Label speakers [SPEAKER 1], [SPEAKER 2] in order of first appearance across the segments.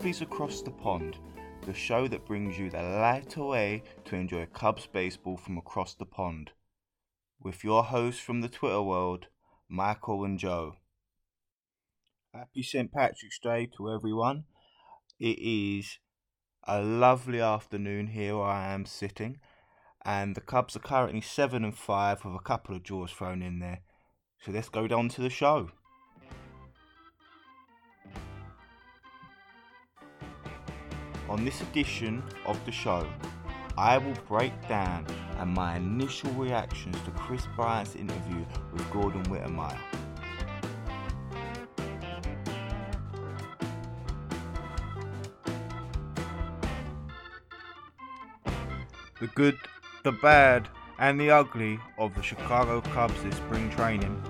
[SPEAKER 1] Cubbies Across the Pond, the show that brings you the lighter way to enjoy Cubs baseball from across the pond. With your hosts from the Twitter world, Michael and Joe. Happy St. Patrick's Day to everyone. It is a lovely afternoon here where I am sitting, and the Cubs are currently 7 and 5 with a couple of draws thrown in there. So let's go down to the show. On this edition of the show, I will break down and my initial reactions to Kris Bryant's interview with Gordon Wittenmyer. The good, the bad, and the ugly of the Chicago Cubs this spring training.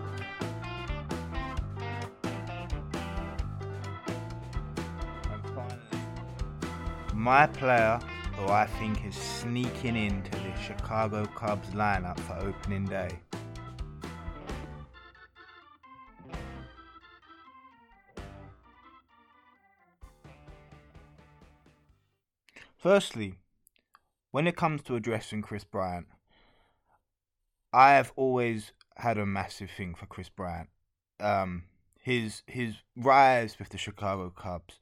[SPEAKER 1] My player who I think is sneaking into the Chicago Cubs lineup for opening day. Firstly, when it comes to addressing Kris Bryant, I have always had a massive thing for Kris Bryant. Um, his his rise with the Chicago Cubs,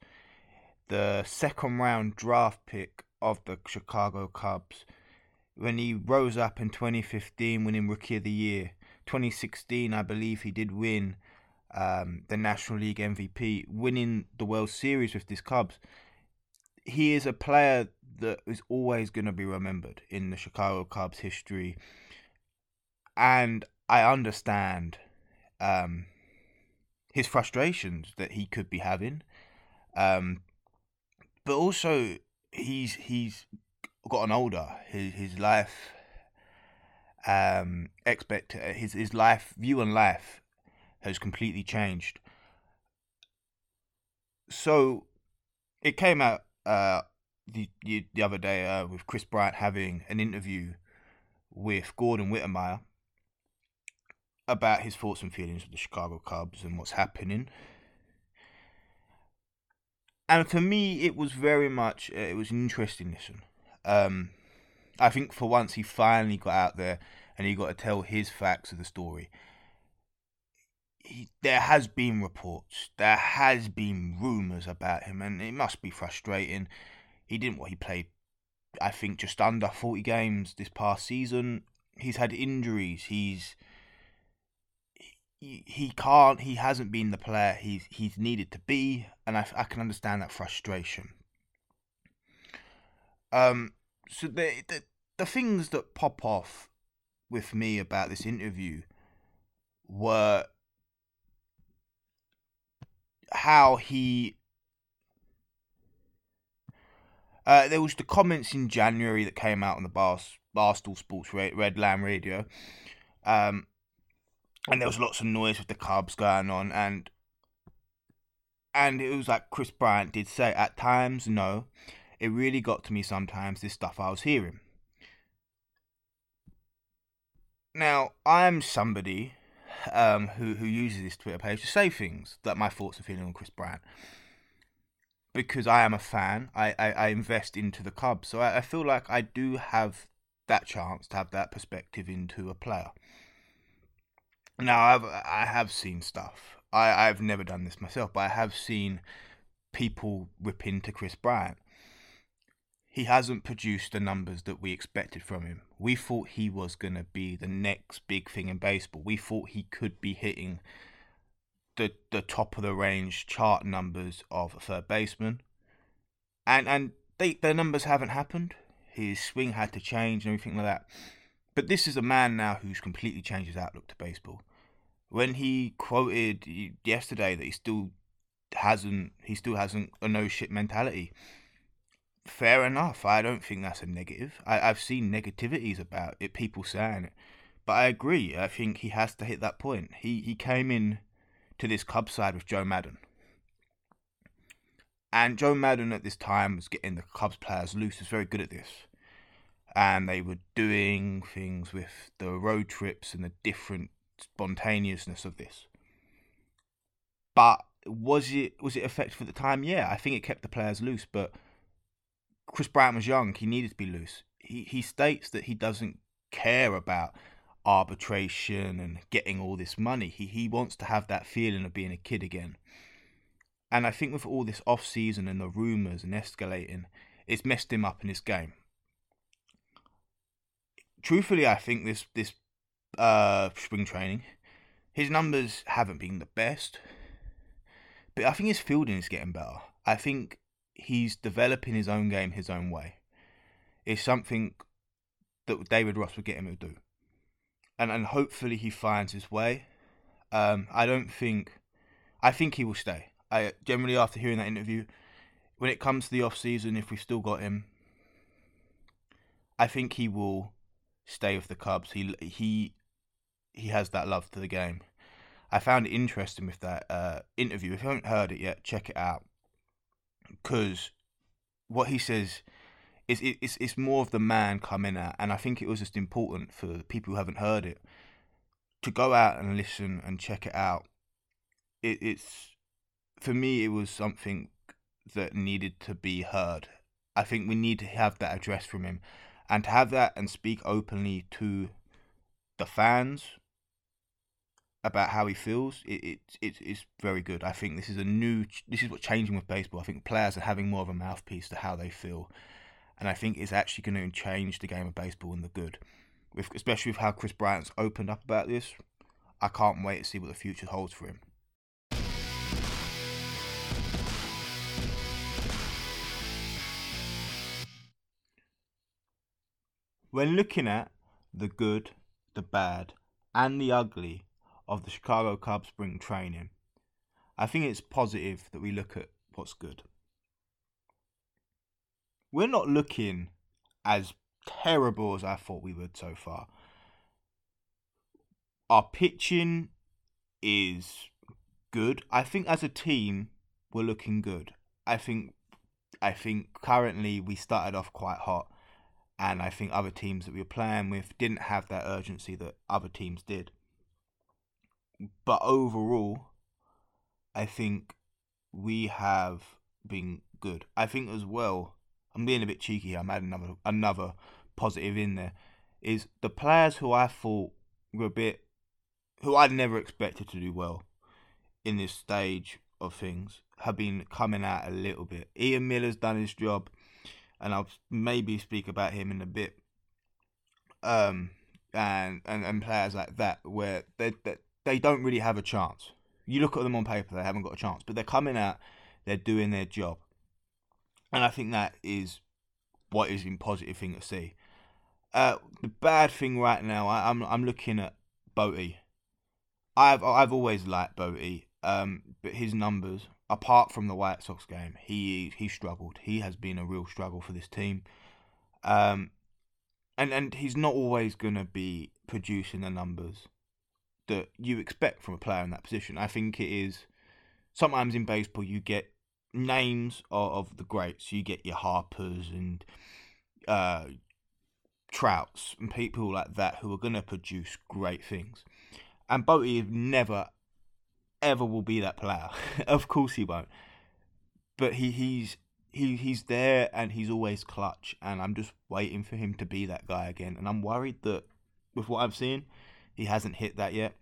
[SPEAKER 1] the second round draft pick of the Chicago Cubs, when he rose up in 2015, winning Rookie of the Year. 2016, I believe he did win um, the National League MVP, winning the World Series with this Cubs. He is a player that is always going to be remembered in the Chicago Cubs history. And I understand um, his frustrations that he could be having. Um, but also, he's he's gotten older. His his life um expect his his life view on life has completely changed. So it came out uh the the other day uh, with Kris Bryant having an interview with Gordon Wittenmyer about his thoughts and feelings of the Chicago Cubs and what's happening. And for me, it was very much uh, it was an interesting listen. Um, I think for once he finally got out there and he got to tell his facts of the story. He, there has been reports, there has been rumours about him, and it must be frustrating he didn't what he played I think just under 40 games this past season. He's had injuries. He's he, can't he hasn't been the player he's he's needed to be and I, I can understand that frustration. Um so the, the the things that pop off with me about this interview were how he Uh, there was the comments in January that came out on the Bar- Barstool Sports Red Line Radio, um, and there was lots of noise with the Cubs going on, and and it was like Kris Bryant did say at times, no, it really got to me sometimes. This stuff I was hearing. Now I'm somebody um, who who uses this Twitter page to say things that my thoughts and feelings on Kris Bryant because I am a fan, I, I, I invest into the Cubs. So I, I feel like I do have that chance to have that perspective into a player. Now I've I have seen stuff. I, I've never done this myself, but I have seen people rip into Kris Bryant. He hasn't produced the numbers that we expected from him. We thought he was gonna be the next big thing in baseball. We thought he could be hitting the the top of the range chart numbers of a third baseman, and and they their numbers haven't happened. His swing had to change and everything like that. But this is a man now who's completely changed his outlook to baseball. When he quoted yesterday that he still hasn't he still hasn't a no shit mentality. Fair enough. I don't think that's a negative. I, I've seen negativities about it, people saying it. But I agree. I think he has to hit that point. He he came in to this club side with Joe Maddon. And Joe Maddon at this time was getting the Cubs players loose, was very good at this. And they were doing things with the road trips and the different spontaneousness of this. But was it was it effective at the time? Yeah, I think it kept the players loose, but Kris Bryant was young. He needed to be loose. He he states that he doesn't care about arbitration and getting all this money. He he wants to have that feeling of being a kid again. And I think with all this off season and the rumours and escalating, it's messed him up in his game. Truthfully, I think this this uh, spring training, his numbers haven't been the best, but I think his fielding is getting better. I think he's developing his own game his own way. It's something that David Ross would get him to do, and and hopefully he finds his way. Um, I don't think, I think he will stay. I generally after hearing that interview, when it comes to the off season, if we've still got him, I think he will stay with the Cubs. He he he has that love for the game. I found it interesting with that uh, interview. If you haven't heard it yet, check it out because what he says is it's it's more of the man coming out, and I think it was just important for people who haven't heard it to go out and listen and check it out. It, it's for me, it was something that needed to be heard. I think we need to have that address from him, and to have that and speak openly to the fans about how he feels. It, it, it it's very good. I think this is a new. This is what's changing with baseball. I think players are having more of a mouthpiece to how they feel, and I think it's actually going to change the game of baseball in the good. With especially with how Kris Bryant's opened up about this, I can't wait to see what the future holds for him. When looking at the good, the bad, and the ugly of the Chicago Cubs spring training, I think it's positive that we look at what's good. We're not looking as terrible as I thought we would so far. Our pitching is good. I think as a team we're looking good. I think I think currently we started off quite hot and I think other teams that we were playing with didn't have that urgency that other teams did. But overall, I think we have been good. I think as well, I'm being a bit cheeky. I'm adding another another positive in there. Is the players who I thought were a bit, who I'd never expected to do well in this stage of things, have been coming out a little bit. Ian Miller's done his job and I'll maybe speak about him in a bit. Um, and and, and players like that where they, they they don't really have a chance. You look at them on paper, they haven't got a chance, but they're coming out, they're doing their job, and I think that is what is a positive thing to see. Uh, the bad thing right now, I, am I'm, I'm looking at Bote. I've I've always liked Bote, um, but his numbers apart from the White Sox game, he he struggled. He has been a real struggle for this team. Um, and and he's not always gonna be producing the numbers that you expect from a player in that position. I think it is sometimes in baseball you get names of, of the greats. You get your Harpers and uh, Trouts and people like that who are gonna produce great things. And Bote never ever will be that player. of course he won't. But he he's he he's there and he's always clutch and I'm just waiting for him to be that guy again and I'm worried that with what I've seen he hasn't hit that yet.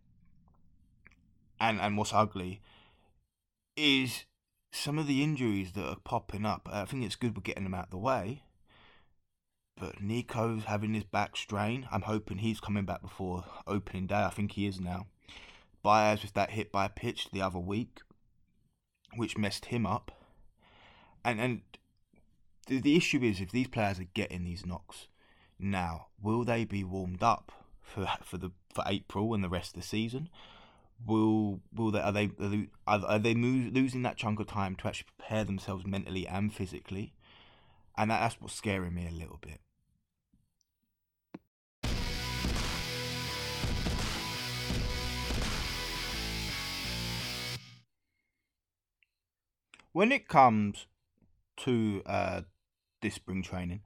[SPEAKER 1] And and what's ugly is some of the injuries that are popping up. I think it's good we're getting them out of the way. But Nico's having his back strain. I'm hoping he's coming back before opening day. I think he is now. Baez with that hit by a pitch the other week, which messed him up. And and the, the issue is if these players are getting these knocks now, will they be warmed up for for the for April and the rest of the season? Will will they are they are, are they move, losing that chunk of time to actually prepare themselves mentally and physically? And that, that's what's scaring me a little bit. When it comes to uh, this spring training,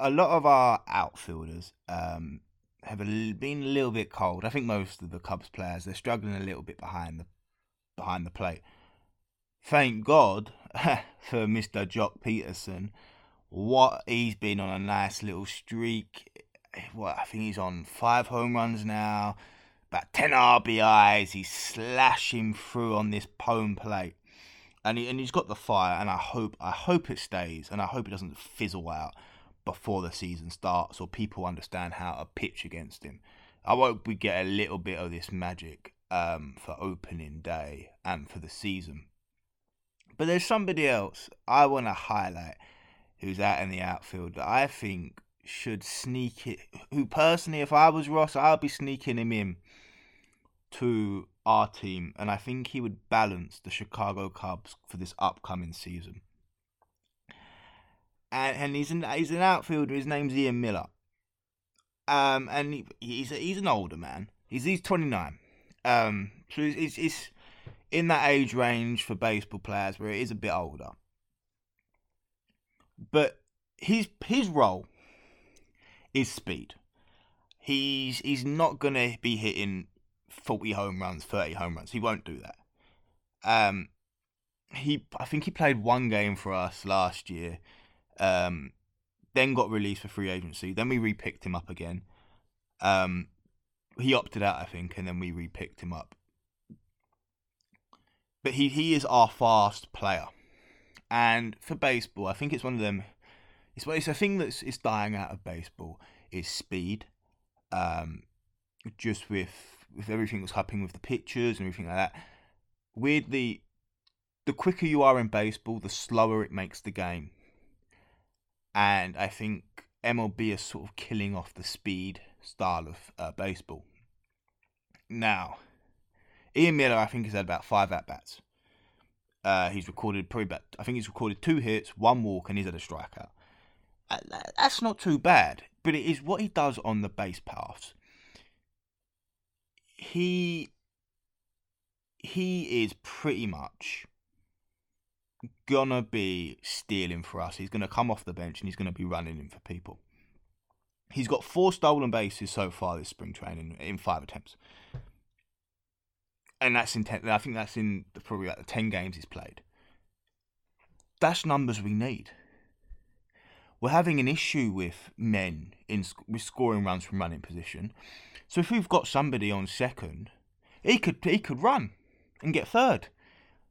[SPEAKER 1] a lot of our outfielders um, have been a little bit cold. I think most of the Cubs players they're struggling a little bit behind the behind the plate. Thank God for Mr. Joc Pederson. What he's been on a nice little streak. What I think he's on five home runs now, about ten RBIs. He's slashing through on this home plate, and he and he's got the fire. And I hope I hope it stays, and I hope it doesn't fizzle out before the season starts, or people understand how to pitch against him. I hope we get a little bit of this magic um, for opening day and for the season. But there's somebody else I want to highlight who's out in the outfield that I think should sneak it. Who personally, if I was Ross, I'll be sneaking him in to our team, and I think he would balance the Chicago Cubs for this upcoming season. And, and he's an he's an outfielder. His name's Ian Miller. Um, and he, he's a, he's an older man. He's he's 29. Um, so he's, he's in that age range for baseball players where it is a bit older. But his his role is speed. He's he's not gonna be hitting forty home runs, thirty home runs. He won't do that. Um, he I think he played one game for us last year. Um, then got released for free agency. Then we repicked him up again. Um, he opted out, I think, and then we repicked him up. But he he is our fast player, and for baseball, I think it's one of them. It's it's a thing that's is dying out of baseball is speed. Um, just with with everything that's happening with the pitchers and everything like that. Weirdly, the quicker you are in baseball, the slower it makes the game. And I think MLB is sort of killing off the speed style of uh, baseball. Now, Ian Miller, I think, has had about five at bats. Uh, he's recorded probably about, I think he's recorded two hits, one walk, and he's had a strikeout. Uh, that's not too bad, but it is what he does on the base paths. He he is pretty much gonna be stealing for us. He's gonna come off the bench and he's gonna be running in for people. He's got four stolen bases so far this spring training in five attempts and that's in ten, I think that's in probably about the ten games he's played. That's numbers we need. We're having an issue with men in with scoring runs from running position. So if we've got somebody on second, he could he could run and get third,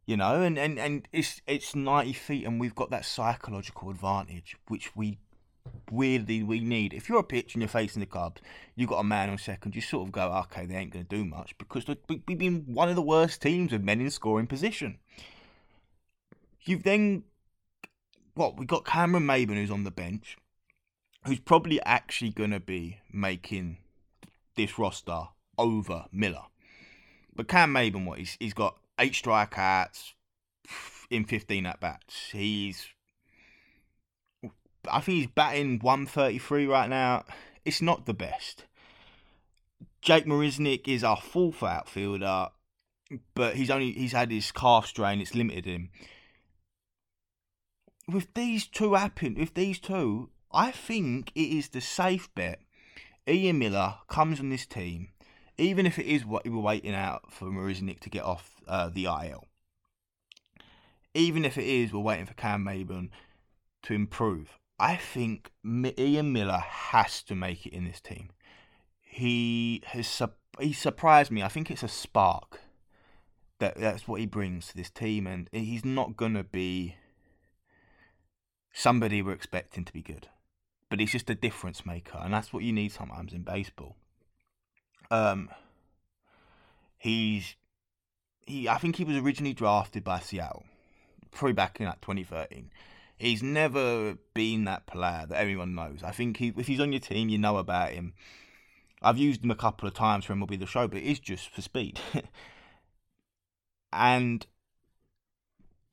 [SPEAKER 1] you know, and, and, and it's it's ninety feet and we've got that psychological advantage which we weirdly we need. If you're a pitch and you're facing the Cubs, you've got a man on second, you sort of go, okay, they ain't going to do much because we've been one of the worst teams with men in scoring position. You've then, what, we've got Cameron Maybin who's on the bench, who's probably actually going to be making this roster over Miller. But Cam Maybin, what, he's, he's got eight strikeouts in 15 at bats. He's I think he's batting 133 right now. It's not the best. Jake Marisnick is our fourth outfielder, but he's only he's had his calf strain. It's limited him. With these two happen, with these two, I think it is the safe bet. Ian Miller comes on this team, even if it is what we were waiting out for Marisnick to get off uh, the IL. Even if it is we're waiting for Cam Maybin to improve. I think Ian Miller has to make it in this team. He has he surprised me. I think it's a spark that that's what he brings to this team, and he's not gonna be somebody we're expecting to be good, but he's just a difference maker, and that's what you need sometimes in baseball. Um, he's he. I think he was originally drafted by Seattle, probably back in like 2013 He's never been that player that everyone knows. I think he, if he's on your team, you know about him. I've used him a couple of times for MLB The Show, but it is just for speed. and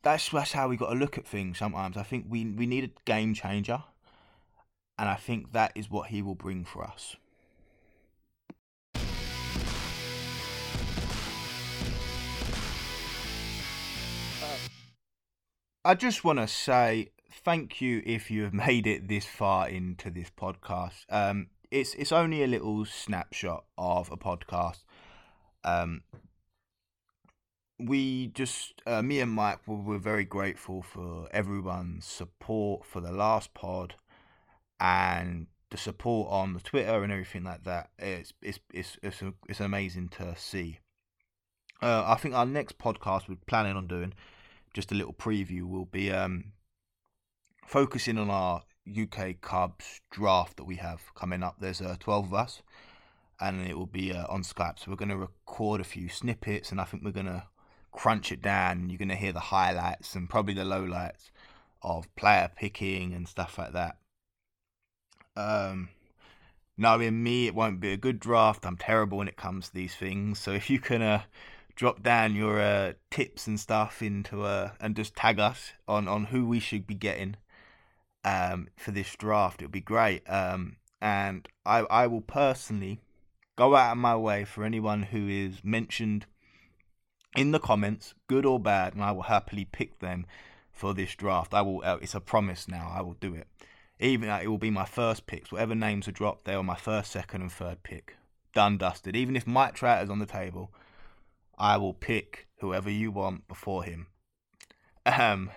[SPEAKER 1] that's that's how we got to look at things sometimes. I think we we need a game changer, and I think that is what he will bring for us. I just want to say thank you if you have made it this far into this podcast. Um, it's it's only a little snapshot of a podcast. Um, we just uh, me and Mike were, were very grateful for everyone's support for the last pod and the support on the Twitter and everything like that. It's it's it's it's, it's amazing to see. Uh, I think our next podcast we're planning on doing, just a little preview, will be um, focusing on our UK Cubs draft that we have coming up. There's uh, 12 of us, and it will be uh, on Skype. So we're going to record a few snippets, and I think we're going to crunch it down. You're going to hear the highlights and probably the lowlights of player picking and stuff like that. Um, knowing me, it won't be a good draft. I'm terrible when it comes to these things. So if you can uh, drop down your uh, tips and stuff into uh, and just tag us on on who we should be getting um, for this draft, it would be great. Um, and I I will personally go out of my way for anyone who is mentioned in the comments, good or bad, and I will happily pick them for this draft. I will. Uh, it's a promise now. I will do it. Even uh, it will be my first picks. Whatever names are dropped, they are my first, second, and third pick. Done, dusted. Even if Mike Trout is on the table, I will pick whoever you want before him. Um,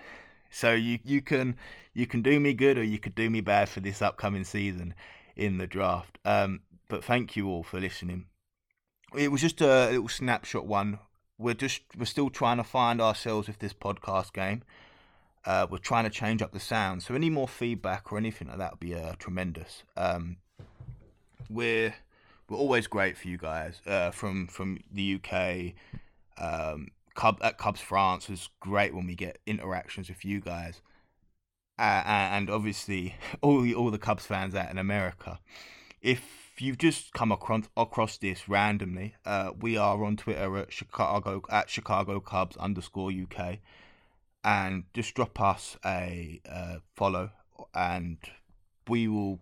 [SPEAKER 1] so you you can you can do me good or you could do me bad for this upcoming season in the draft. Um, but thank you all for listening. It was just a little snapshot one. We're just we're still trying to find ourselves with this podcast game. Uh, we're trying to change up the sound. So any more feedback or anything like that would be uh, tremendous. Um, we're we're always great for you guys uh, from from the UK. Um, Cub at Cubs France is great when we get interactions with you guys, and obviously all the, all the Cubs fans out in America. If you've just come across across this randomly, uh, we are on Twitter at Chicago at Chicago Cubs underscore UK, and just drop us a uh, follow, and we will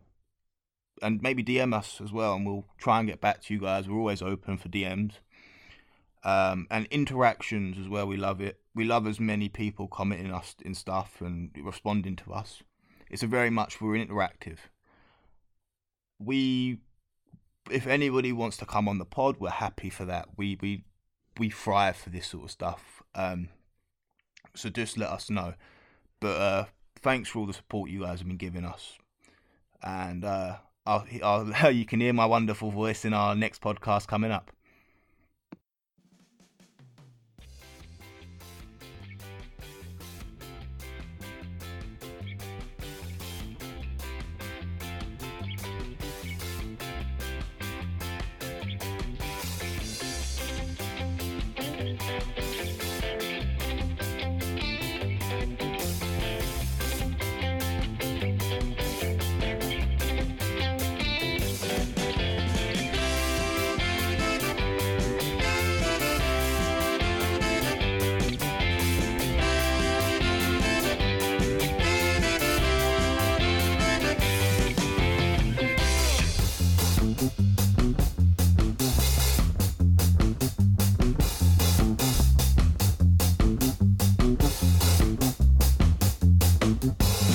[SPEAKER 1] and maybe DM us as well, and we'll try and get back to you guys. We're always open for DMs um, and interactions as well. We love it. We love as many people commenting us in stuff and responding to us. It's a very much we're interactive. We, if anybody wants to come on the pod, we're happy for that. We we we thrive for this sort of stuff. Um, so just let us know. But uh, thanks for all the support you guys have been giving us, and uh, I'll, I'll, you can hear my wonderful voice in our next podcast coming up.